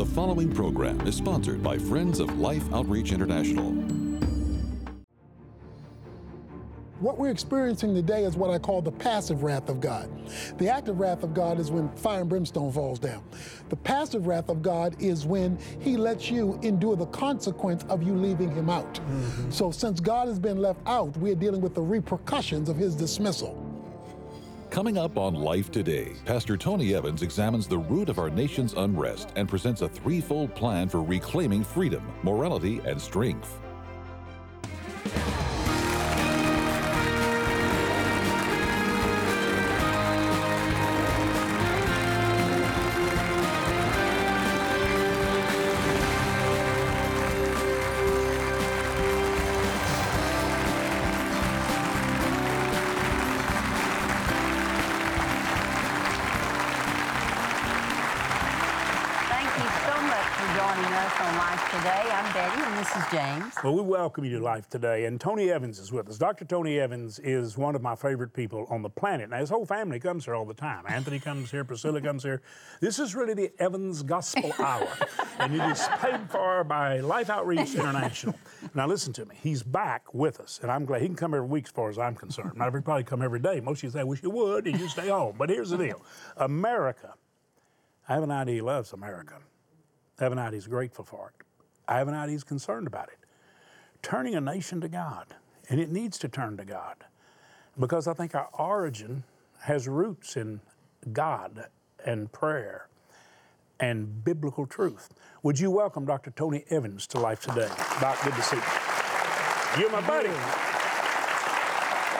The following program is sponsored by Friends of Life Outreach International. What we're experiencing today is what I call the passive wrath of God. The active wrath of God is when fire and brimstone falls down. The passive wrath of God is when He lets you endure the consequence of you leaving Him out. Mm-hmm. So, since God has been left out, we're dealing with the repercussions of His dismissal. Coming up on Life Today, Pastor Tony Evans examines the root of our nation's unrest and presents a threefold plan for reclaiming freedom, morality, and strength. Well, we welcome you to life today. And Tony Evans is with us. Dr. Tony Evans is one of my favorite people on the planet. Now, his whole family comes here all the time. Anthony comes here, Priscilla comes here. This is really the Evans Gospel Hour. and it is paid for by Life Outreach International. Now, listen to me. He's back with us. And I'm glad he can come every week as far as I'm concerned. Not every probably come every day. Most of you say, I wish you would, and you stay home. But here's the deal America, I have an idea he loves America. I have an idea he's grateful for it. I have an idea he's concerned about it turning a nation to God, and it needs to turn to God because I think our origin has roots in God and prayer and biblical truth. Would you welcome Dr. Tony Evans to Life Today? Doc, good to see you. You're my buddy.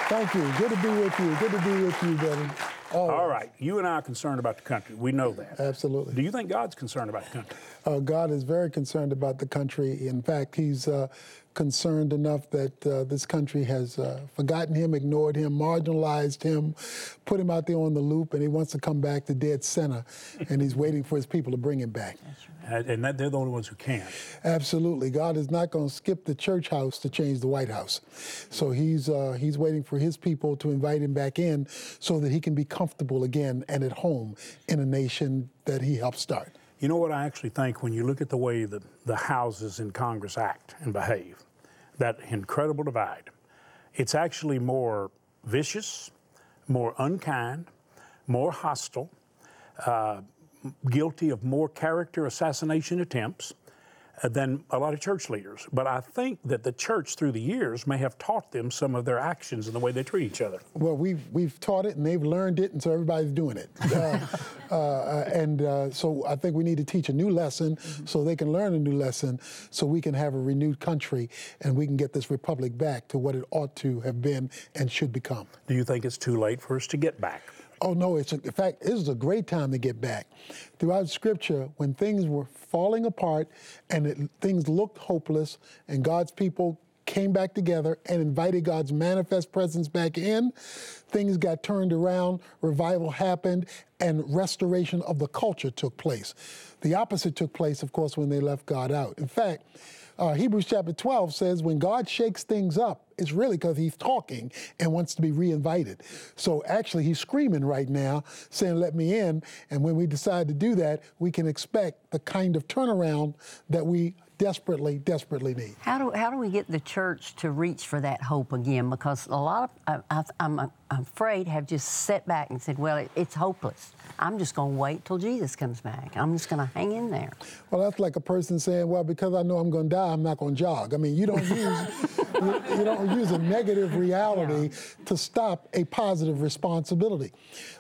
Thank you. Good to be with you. Good to be with you, brother. Always. All right. You and I are concerned about the country. We know that. Absolutely. Do you think God's concerned about the country? Uh, God is very concerned about the country. In fact, He's uh, concerned enough that uh, this country has uh, forgotten him, ignored him, marginalized him, put him out there on the loop, and he wants to come back to dead center, and he's waiting for his people to bring him back. Right. And that, they're the only ones who can. Absolutely, God is not going to skip the church house to change the White House, so he's uh, he's waiting for his people to invite him back in, so that he can be comfortable again and at home in a nation that he helped start. You know what I actually think when you look at the way the, the houses in Congress act and behave, that incredible divide, it's actually more vicious, more unkind, more hostile, uh, guilty of more character assassination attempts, than a lot of church leaders. But I think that the church through the years may have taught them some of their actions and the way they treat each other. Well, we've, we've taught it and they've learned it, and so everybody's doing it. Uh, uh, and uh, so I think we need to teach a new lesson mm-hmm. so they can learn a new lesson so we can have a renewed country and we can get this republic back to what it ought to have been and should become. Do you think it's too late for us to get back? Oh no! It's a, in fact, this is a great time to get back. Throughout Scripture, when things were falling apart and it, things looked hopeless, and God's people came back together and invited God's manifest presence back in, things got turned around, revival happened, and restoration of the culture took place. The opposite took place, of course, when they left God out. In fact, uh, Hebrews chapter 12 says when God shakes things up, it's really because he's talking and wants to be reinvited. So actually, he's screaming right now, saying, Let me in. And when we decide to do that, we can expect the kind of turnaround that we desperately, desperately need. How do, how do we get the church to reach for that hope again? Because a lot of, I, am Uh, I'm afraid, have just sat back and said, well, it, it's hopeless. I'm just going to wait till Jesus comes back. I'm just going to hang in there. Well, that's like a person saying, well, because I know I'm going to die, I'm not going to jog. I mean, you don't use, you, you, don't use a negative reality yeah. to stop a positive responsibility.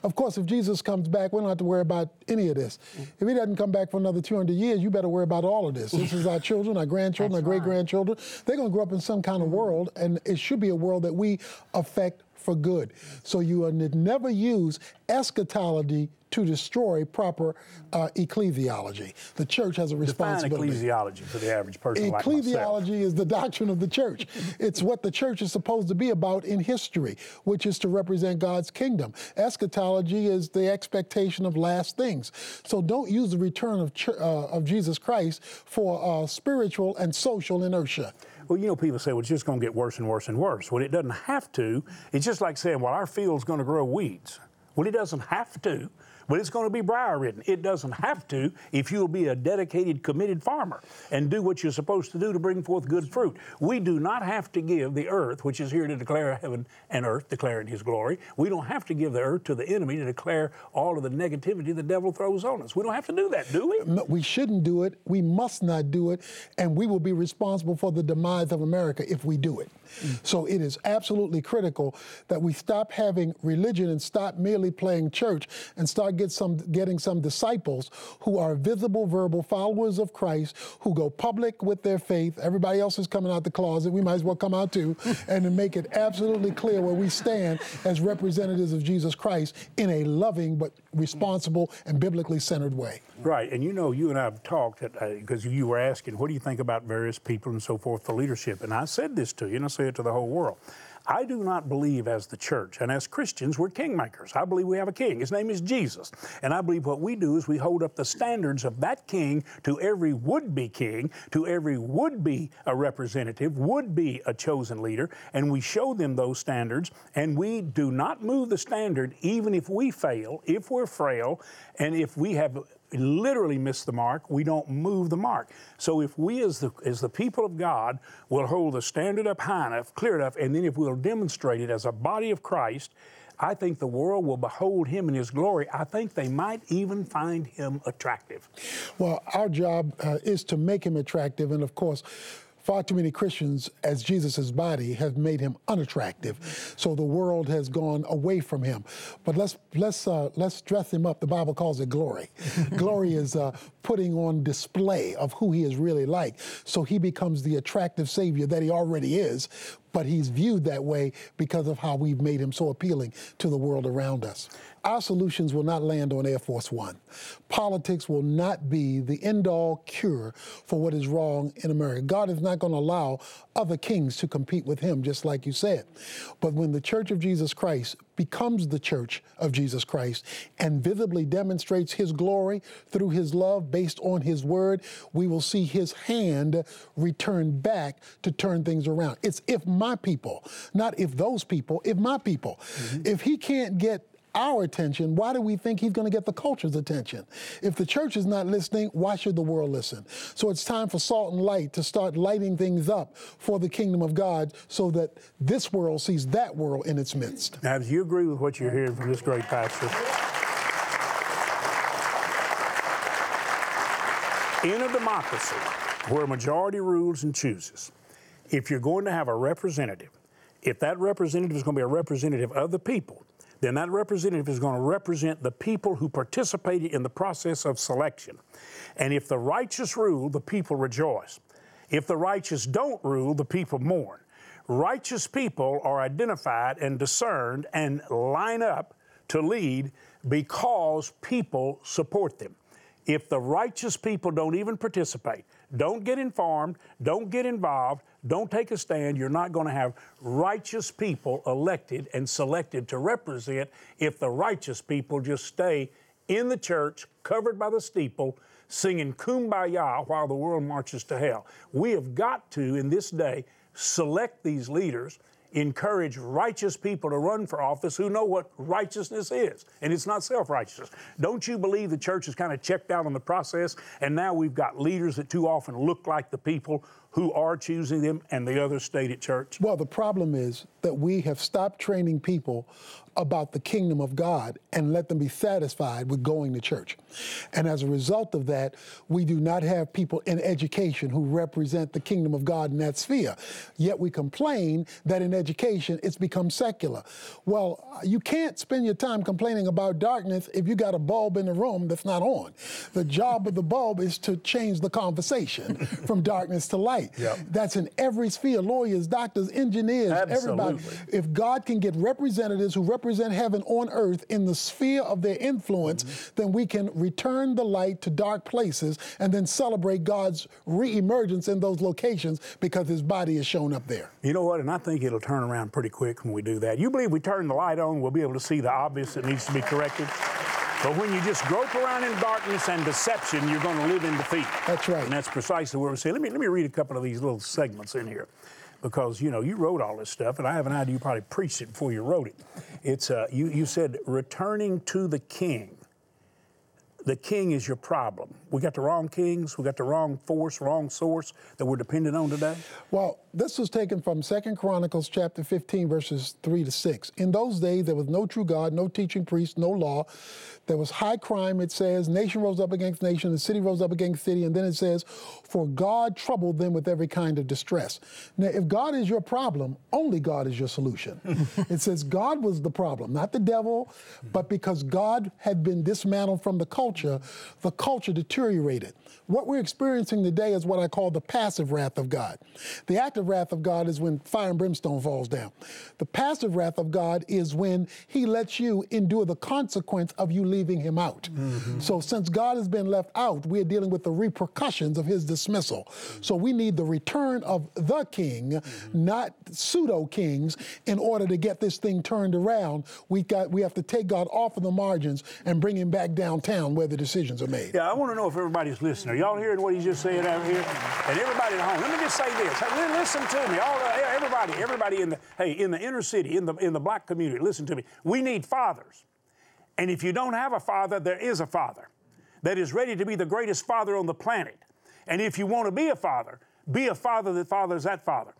Of course, if Jesus comes back, we don't have to worry about any of this. If he doesn't come back for another 200 years, you better worry about all of this. This is our children, our grandchildren, That's our great grandchildren. They're going to grow up in some kind of mm-hmm. world, and it should be a world that we affect for good. So you never use eschatology to destroy proper uh, ecclesiology. The church has a responsibility. Define ecclesiology for the average person Ecclesiology like is the doctrine of the church. it's what the church is supposed to be about in history, which is to represent God's kingdom. Eschatology is the expectation of last things. So don't use the return of, uh, of Jesus Christ for uh, spiritual and social inertia. Well, you know, people say, well, it's just going to get worse and worse and worse. Well, it doesn't have to. It's just like saying, well, our field's going to grow weeds. Well, it doesn't have to. But it's going to be briar ridden. It doesn't have to if you'll be a dedicated, committed farmer and do what you're supposed to do to bring forth good fruit. We do not have to give the earth, which is here to declare heaven and earth, declaring His glory. We don't have to give the earth to the enemy to declare all of the negativity the devil throws on us. We don't have to do that, do we? No, we shouldn't do it. We must not do it. And we will be responsible for the demise of America if we do it. So it is absolutely critical that we stop having religion and stop merely playing church and start get some, getting some disciples who are visible, verbal followers of Christ, who go public with their faith. Everybody else is coming out the closet. We might as well come out too, and to make it absolutely clear where we stand as representatives of Jesus Christ in a loving but responsible and biblically centered way. Right, and you know, you and I have talked because uh, you were asking, what do you think about various people and so forth for leadership? And I said this to you, and I say it to the whole world. I do not believe as the church and as Christians we're kingmakers. I believe we have a king. His name is Jesus. And I believe what we do is we hold up the standards of that king to every would be king, to every would be a representative, would be a chosen leader, and we show them those standards. And we do not move the standard even if we fail, if we're frail, and if we have literally miss the mark, we don't move the mark. So if we as the as the people of God will hold the standard up high enough, clear enough, and then if we'll demonstrate it as a body of Christ, I think the world will behold him in his glory. I think they might even find him attractive. Well, our job uh, is to make him attractive, and of course, Far too many Christians, as Jesus' body, have made him unattractive. So the world has gone away from him. But let's let's uh, let's dress him up. The Bible calls it glory. glory is uh, putting on display of who he is really like. So he becomes the attractive Savior that he already is, but he's viewed that way because of how we've made him so appealing to the world around us. Our solutions will not land on Air Force One. Politics will not be the end all cure for what is wrong in America. God is not going to allow other kings to compete with him, just like you said. But when the Church of Jesus Christ becomes the Church of Jesus Christ and visibly demonstrates his glory through his love based on his word, we will see his hand return back to turn things around. It's if my people, not if those people, if my people. Mm-hmm. If he can't get our attention, why do we think he's going to get the culture's attention? If the church is not listening, why should the world listen? So it's time for salt and light to start lighting things up for the kingdom of God so that this world sees that world in its midst. Now, do you agree with what you're hearing from this great pastor? In a democracy where a majority rules and chooses, if you're going to have a representative, if that representative is going to be a representative of the people, then that representative is going to represent the people who participated in the process of selection. And if the righteous rule, the people rejoice. If the righteous don't rule, the people mourn. Righteous people are identified and discerned and line up to lead because people support them. If the righteous people don't even participate, don't get informed, don't get involved, don't take a stand. You're not going to have righteous people elected and selected to represent if the righteous people just stay in the church, covered by the steeple, singing kumbaya while the world marches to hell. We have got to, in this day, select these leaders encourage righteous people to run for office who know what righteousness is, and it's not self righteousness. Don't you believe the church has kind of checked out on the process, and now we've got leaders that too often look like the people who are choosing them and the other stayed at church? Well, the problem is that we have stopped training people about the kingdom of God and let them be satisfied with going to church. And as a result of that, we do not have people in education who represent the kingdom of God in that sphere. Yet we complain that in education it's become secular. Well, you can't spend your time complaining about darkness if you got a bulb in the room that's not on. The job of the bulb is to change the conversation from darkness to light. Yep. That's in every sphere lawyers, doctors, engineers, Absolutely. everybody. If God can get representatives who represent heaven on earth in the sphere of their influence, mm-hmm. then we can return the light to dark places and then celebrate God's reemergence in those locations because his body is shown up there. You know what? And I think it'll turn around pretty quick when we do that. You believe we turn the light on, we'll be able to see the obvious that needs to be corrected? But when you just grope around in darkness and deception, you're going to live in defeat. That's right. And that's precisely what we're saying. Let me, let me read a couple of these little segments in here because, you know, you wrote all this stuff, and I have an idea you probably preached it before you wrote it. It's, uh, you, you said, returning to the king the king is your problem. We got the wrong kings, we got the wrong force, wrong source that we're dependent on today. Well, this was taken from Second Chronicles chapter 15, verses 3 to 6. In those days, there was no true God, no teaching priest, no law. There was high crime, it says. Nation rose up against nation, the city rose up against city. And then it says, For God troubled them with every kind of distress. Now, if God is your problem, only God is your solution. it says God was the problem, not the devil, but because God had been dismantled from the culture, the culture deteriorated. What we're experiencing today is what I call the passive wrath of God. The active wrath of God is when fire and brimstone falls down. The passive wrath of God is when He lets you endure the consequence of you leaving Him out. Mm-hmm. So, since God has been left out, we're dealing with the repercussions of His dismissal. Mm-hmm. So, we need the return of the King, mm-hmm. not pseudo kings, in order to get this thing turned around. We got we have to take God off of the margins and bring Him back downtown where the decisions are made. Yeah, I want to know if everybody's listening y'all hearing what he just said out here? And everybody at home, let me just say this. Hey, listen to me. All uh, everybody, everybody in the hey in the inner city, in the in the black community, listen to me. We need fathers. And if you don't have a father, there is a father that is ready to be the greatest father on the planet. And if you want to be a father, be a father that fathers that father.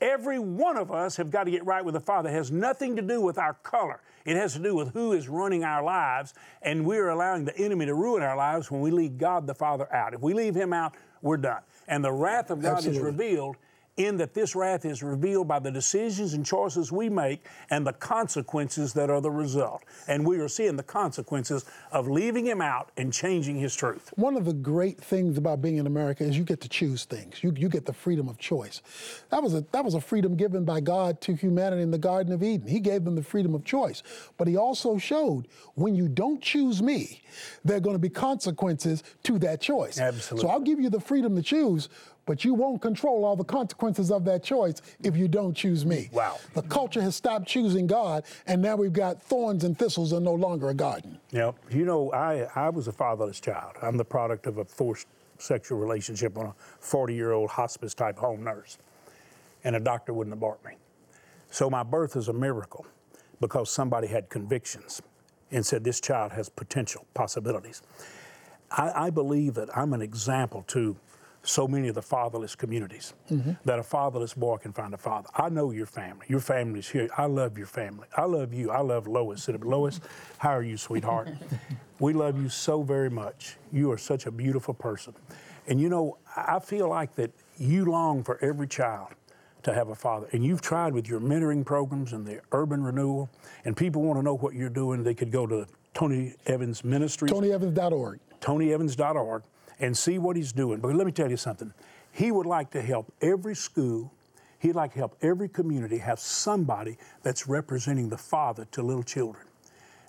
Every one of us have got to get right with the Father. It has nothing to do with our color. It has to do with who is running our lives, and we're allowing the enemy to ruin our lives when we leave God the Father out. If we leave Him out, we're done. And the wrath of God Absolutely. is revealed in that this wrath is revealed by the decisions and choices we make and the consequences that are the result. And we are seeing the consequences of leaving him out and changing his truth. One of the great things about being in America is you get to choose things. You, you get the freedom of choice. That was, a, that was a freedom given by God to humanity in the Garden of Eden. He gave them the freedom of choice. But he also showed when you don't choose me, there are going to be consequences to that choice. Absolutely. So I'll give you the freedom to choose, but you won't control all the consequences of that choice if you don't choose me. Wow. The culture has stopped choosing God, and now we've got thorns and thistles and no longer a garden. Yep. You know, I, I was a fatherless child. I'm the product of a forced sexual relationship on a 40 year old hospice type home nurse, and a doctor wouldn't abort me. So my birth is a miracle because somebody had convictions and said this child has potential possibilities. I, I believe that I'm an example to so many of the fatherless communities mm-hmm. that a fatherless boy can find a father. I know your family. Your family's here. I love your family. I love you. I love Lois. Lois, how are you, sweetheart? we love you so very much. You are such a beautiful person. And you know, I feel like that you long for every child to have a father. And you've tried with your mentoring programs and the urban renewal, and people want to know what you're doing. They could go to Tony Evans Ministries. TonyEvans.org. TonyEvans.org and see what he's doing. But let me tell you something. He would like to help every school, he'd like to help every community have somebody that's representing the Father to little children.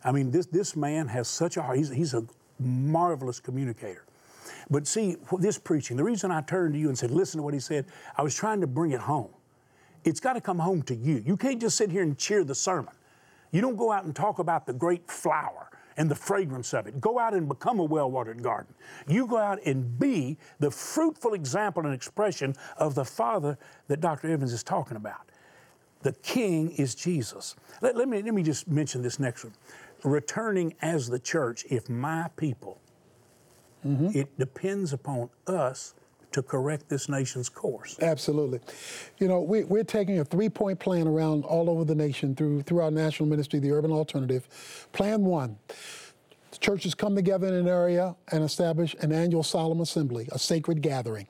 I mean, this, this man has such a heart. He's, he's a marvelous communicator. But see, this preaching, the reason I turned to you and said, listen to what he said, I was trying to bring it home. It's got to come home to you. You can't just sit here and cheer the sermon. You don't go out and talk about the great flower and the fragrance of it. Go out and become a well watered garden. You go out and be the fruitful example and expression of the Father that Dr. Evans is talking about. The King is Jesus. Let, let, me, let me just mention this next one. Returning as the church, if my people, mm-hmm. it depends upon us to correct this nation's course. Absolutely. You know, we, we're taking a three point plan around all over the nation through, through our national ministry, the Urban Alternative. Plan one. Churches come together in an area and establish an annual solemn assembly, a sacred gathering.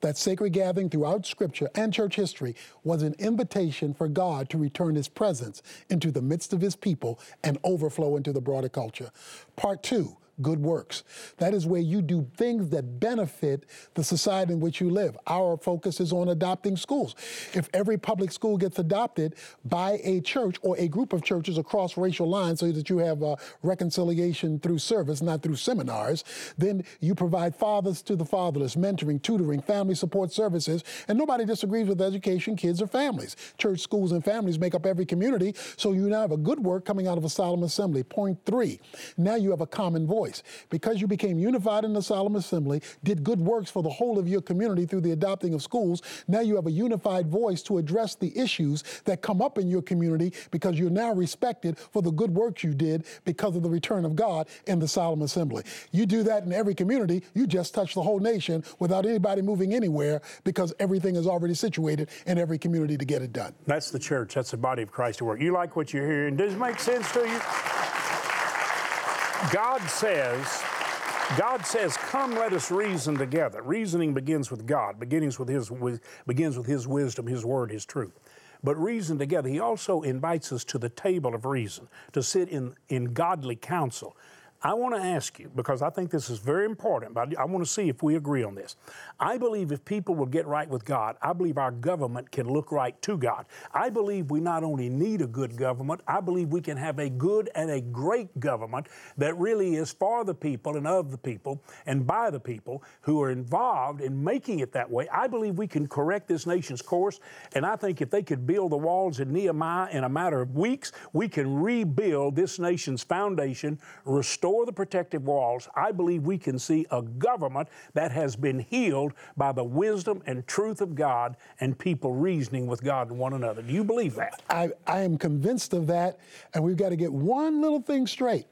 That sacred gathering throughout Scripture and church history was an invitation for God to return His presence into the midst of His people and overflow into the broader culture. Part two, good works. That is where you do things that benefit the society in which you live. Our focus is on adopting schools. If every public school gets adopted by a church or a group of churches across racial lines so that you have uh, reconciliation through service, not through seminars, then you provide fathers to the fatherless, mentoring, tutoring, family support services, and nobody disagrees with education, kids, or families. Church, schools, and families make up every community, so you now have a good work coming out of a solemn assembly. Point three, now you have a common voice voice. Because you became unified in the solemn assembly, did good works for the whole of your community through the adopting of schools, now you have a unified voice to address the issues that come up in your community because you're now respected for the good works you did because of the return of God in the solemn assembly. You do that in every community, you just touch the whole nation without anybody moving anywhere because everything is already situated in every community to get it done. That's the church. That's the body of Christ at work. You like what you're hearing? Does it make sense to you? God says, God says, "Come, let us reason together." Reasoning begins with God, begins with His begins with His wisdom, His word, His truth. But reason together. He also invites us to the table of reason, to sit in in godly counsel. I want to ask you, because I think this is very important, but I want to see if we agree on this. I believe if people will get right with God, I believe our government can look right to God. I believe we not only need a good government, I believe we can have a good and a great government that really is for the people and of the people and by the people who are involved in making it that way. I believe we can correct this nation's course, and I think if they could build the walls in Nehemiah in a matter of weeks, we can rebuild this nation's foundation, restore restore the protective walls, I believe we can see a government that has been healed by the wisdom and truth of God and people reasoning with God and one another. Do you believe that? I, I am convinced of that, and we've got to get one little thing straight.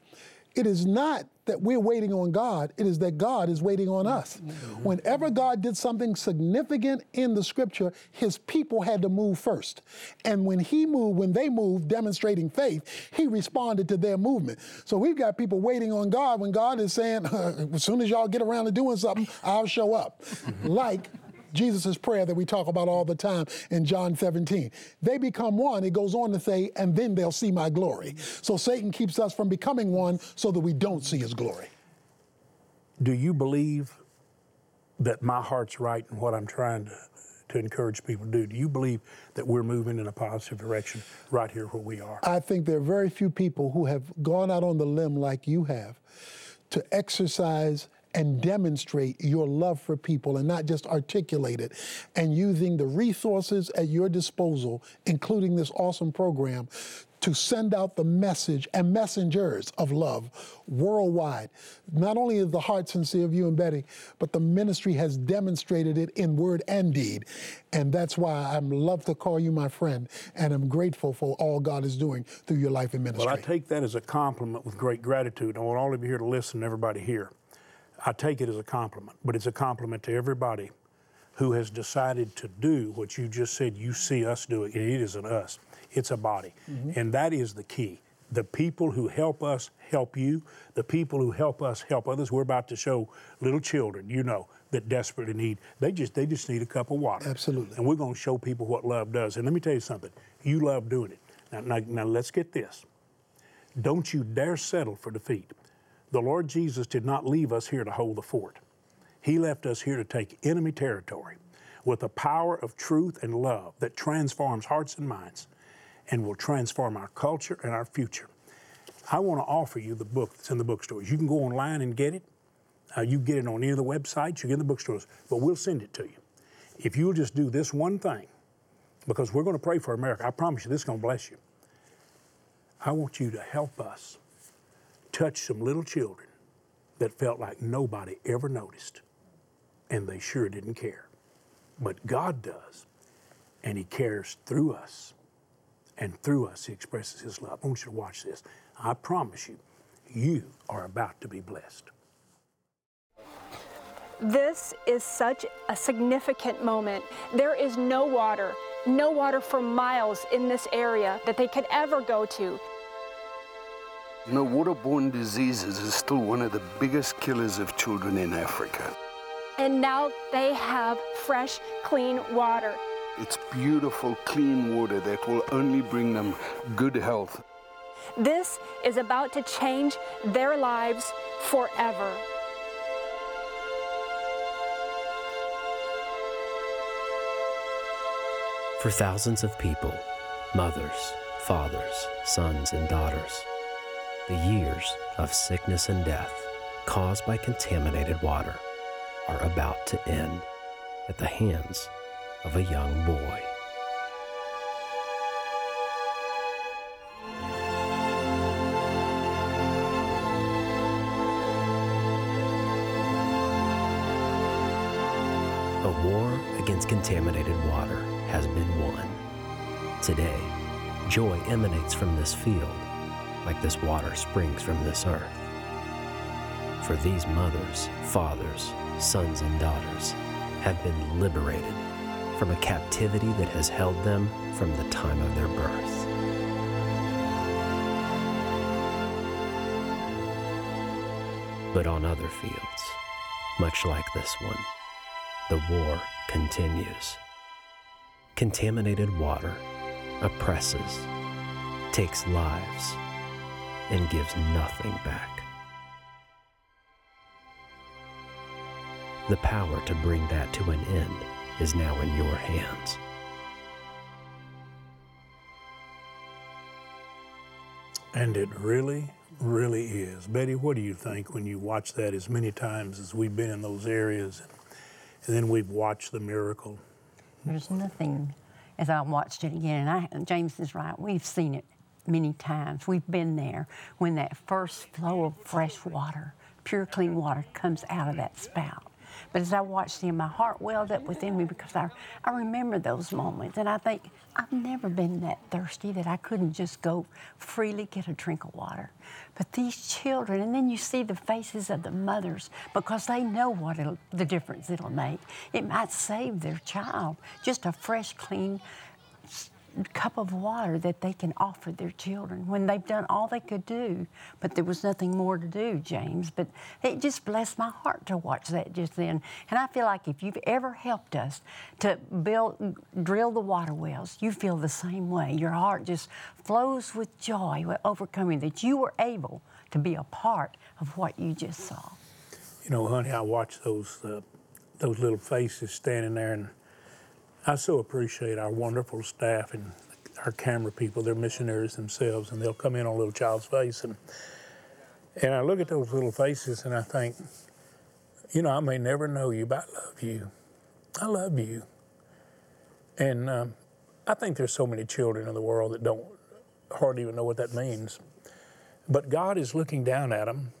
It is not that we're waiting on God, it is that God is waiting on us. Mm-hmm. Whenever God did something significant in the scripture, his people had to move first. And when he moved, when they moved, demonstrating faith, he responded to their movement. So we've got people waiting on God when God is saying, as soon as y'all get around to doing something, I'll show up. like Jesus' prayer that we talk about all the time in John 17. They become one, it goes on to say, and then they'll see my glory. So Satan keeps us from becoming one so that we don't see his glory. Do you believe that my heart's right in what I'm trying to, to encourage people to do? Do you believe that we're moving in a positive direction right here where we are? I think there are very few people who have gone out on the limb like you have to exercise and demonstrate your love for people and not just articulate it and using the resources at your disposal, including this awesome program, to send out the message and messengers of love worldwide. Not only is the heart sincere of you and Betty, but the ministry has demonstrated it in word and deed. And that's why I'm love to call you my friend, and I'm grateful for all God is doing through your life and ministry. Well, I take that as a compliment with great gratitude. I want all of you here to listen, everybody here. I take it as a compliment, but it's a compliment to everybody who has decided to do what you just said you see us doing. It isn't us, it's a body. Mm-hmm. And that is the key. The people who help us help you, the people who help us help others. We're about to show little children, you know, that desperately need. They just they just need a cup of water. Absolutely. And we're going to show people what love does. And let me tell you something. You love doing it. Now, now, now let's get this. Don't you dare settle for defeat. The Lord Jesus did not leave us here to hold the fort. He left us here to take enemy territory with the power of truth and love that transforms hearts and minds and will transform our culture and our future. I want to offer you the book that's in the bookstores. You can go online and get it. Uh, you get it on any of the websites, you get it in the bookstores, but we'll send it to you. If you'll just do this one thing, because we're going to pray for America, I promise you this is going to bless you. I want you to help us touched some little children that felt like nobody ever noticed, and they sure didn't care. But God does, and He cares through us, and through us He expresses His love. I want you to watch this. I promise you, you are about to be blessed. This is such a significant moment. There is no water, no water for miles in this area that they could ever go to. You know, waterborne diseases is still one of the biggest killers of children in Africa. And now they have fresh, clean water. It's beautiful, clean water that will only bring them good health. This is about to change their lives forever. For thousands of people, mothers, fathers, sons, and daughters, the years of sickness and death caused by contaminated water are about to end at the hands of a young boy. A war against contaminated water has been won. Today, joy emanates from this field like this water springs from this earth. For these mothers, fathers, sons, and daughters have been liberated from a captivity that has held them from the time of their birth. But on other fields, much like this one, the war continues. Contaminated water oppresses, takes lives, and gives nothing back. The power to bring that to an end is now in your hands. And it really, really is. Betty, what do you think when you watch that as many times as we've been in those areas and then we've watched the miracle? There's nothing, as I watched it again, and I, James is right, we've seen it many times. We've been there when that first flow of fresh water, pure, clean water, comes out of that spout. But as I watched him, my heart welled up within me because I, I remember those moments. And I think, I've never been that thirsty that I couldn't just go freely get a drink of water. But these children, and then you see the faces of the mothers because they know what the difference it'll make. It might save their child, just a fresh, clean cup of water that they can offer their children when they've done all they could do, but there was nothing more to do, James. But it just blessed my heart to watch that just then. And I feel like if you've ever helped us to build, drill the water wells, you feel the same way. Your heart just flows with joy, with overcoming that you were able to be a part of what you just saw. You know, honey, I watched those uh, those little faces standing there and I so appreciate our wonderful staff and our camera people. They're missionaries themselves, and they'll come in on a little child's face, and and I look at those little faces, and I think, you know, I may never know you, but I love you. I love you. And um, I think there's so many children in the world that don't hardly even know what that means. But God is looking down at them,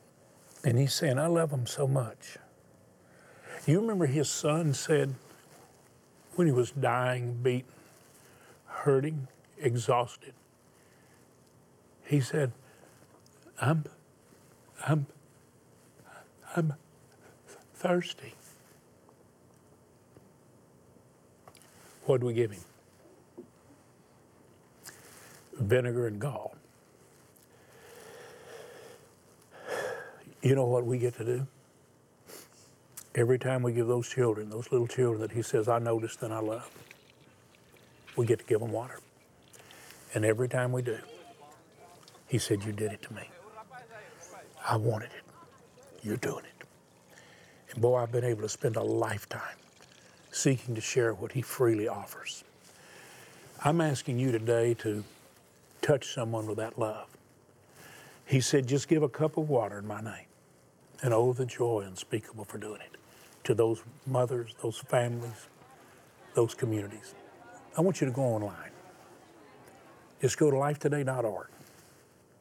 and He's saying, I love them so much. You remember His Son said, when he was dying, beaten, hurting, exhausted. He said, I'm, I'm, I'm thirsty. What do we give him? Vinegar and gall. You know what we get to do? Every time we give those children, those little children that he says, I noticed and I love, we get to give them water. And every time we do, he said, You did it to me. I wanted it. You're doing it. And boy, I've been able to spend a lifetime seeking to share what he freely offers. I'm asking you today to touch someone with that love. He said, Just give a cup of water in my name. And oh, the joy unspeakable for doing it to those mothers, those families, those communities. I want you to go online. Just go to lifetoday.org.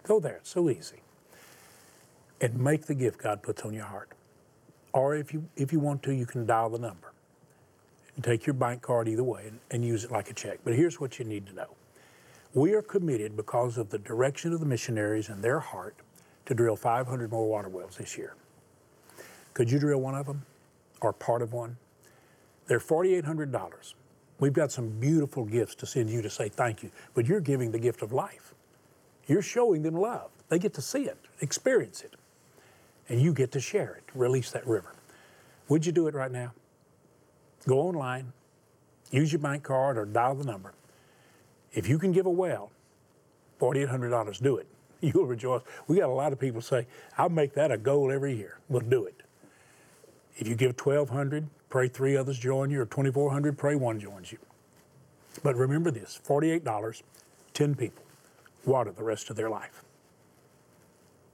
Go there, it's so easy. And make the gift God puts on your heart. Or if you, if you want to, you can dial the number and take your bank card either way and, and use it like a check. But here's what you need to know we are committed because of the direction of the missionaries and their heart to drill 500 more water wells this year. Could you drill one of them? Or part of one. They're $4,800. We've got some beautiful gifts to send you to say thank you, but you're giving the gift of life. You're showing them love. They get to see it, experience it, and you get to share it, release that river. Would you do it right now? Go online, use your bank card, or dial the number. If you can give a well, $4,800, do it. You'll rejoice. We got a lot of people say, I'll make that a goal every year. We'll do it. If you give 1,200, pray three others join you, or 2,400, pray one joins you. But remember this $48, 10 people water the rest of their life.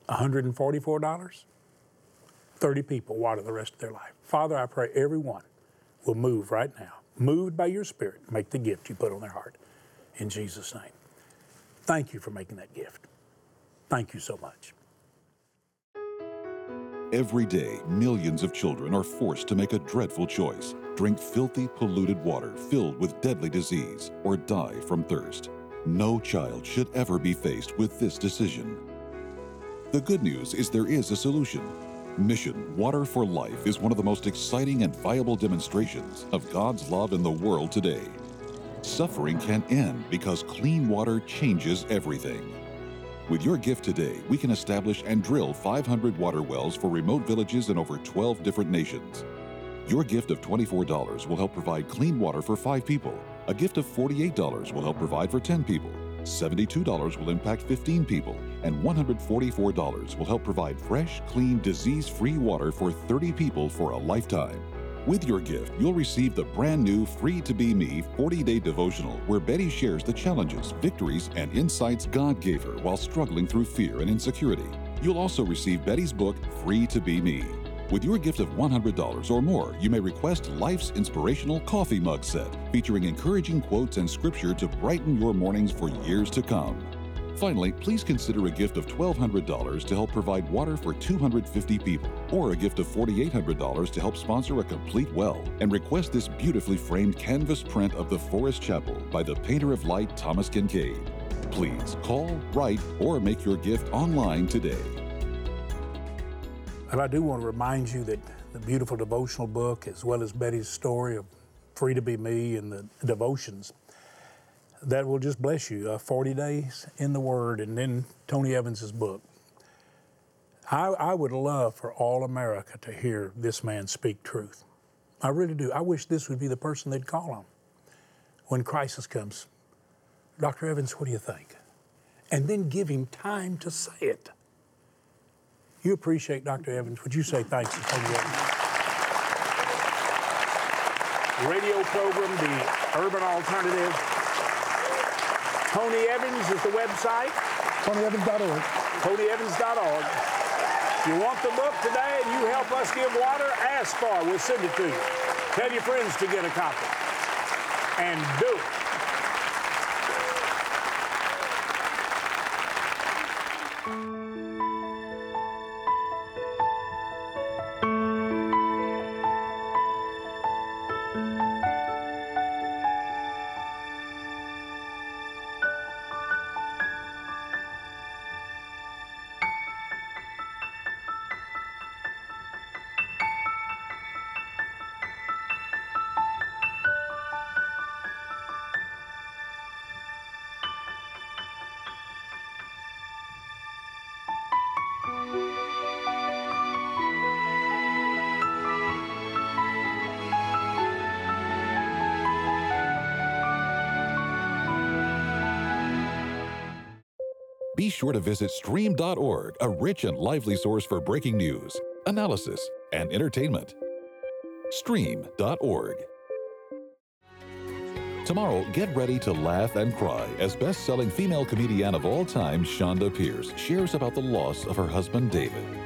$144, 30 people water the rest of their life. Father, I pray everyone will move right now, moved by your Spirit, make the gift you put on their heart. In Jesus' name. Thank you for making that gift. Thank you so much. Every day, millions of children are forced to make a dreadful choice drink filthy, polluted water filled with deadly disease, or die from thirst. No child should ever be faced with this decision. The good news is there is a solution. Mission Water for Life is one of the most exciting and viable demonstrations of God's love in the world today. Suffering can end because clean water changes everything. With your gift today, we can establish and drill 500 water wells for remote villages in over 12 different nations. Your gift of $24 will help provide clean water for five people. A gift of $48 will help provide for 10 people. $72 will impact 15 people, and $144 will help provide fresh, clean, disease free water for 30 people for a lifetime. With your gift, you'll receive the brand new Free to Be Me 40 day devotional where Betty shares the challenges, victories, and insights God gave her while struggling through fear and insecurity. You'll also receive Betty's book, Free to Be Me. With your gift of $100 or more, you may request Life's Inspirational Coffee Mug Set, featuring encouraging quotes and scripture to brighten your mornings for years to come. Finally, please consider a gift of $1,200 to help provide water for 250 people, or a gift of $4,800 to help sponsor a complete well, and request this beautifully framed canvas print of the Forest Chapel by the painter of light Thomas Kinkade. Please call, write, or make your gift online today. And I do want to remind you that the beautiful devotional book, as well as Betty's story of Free to Be Me and the devotions, that will just bless you. Uh, 40 days in the Word, and then Tony Evans's book. I, I would love for all America to hear this man speak truth. I really do. I wish this would be the person they'd call on when crisis comes. Dr. Evans, what do you think? And then give him time to say it. You appreciate Dr. Evans. Would you say thanks to Tony Evans? Radio program, The Urban Alternative. Tony Evans is the website. TonyEvans.org. TonyEvans.org. If you want the book today and you help us give water, ask for it. We'll send it to you. Tell your friends to get a copy. And do it. Be sure to visit stream.org, a rich and lively source for breaking news, analysis, and entertainment. Stream.org. Tomorrow, get ready to laugh and cry as best selling female comedian of all time, Chonda Pierce, shares about the loss of her husband, David.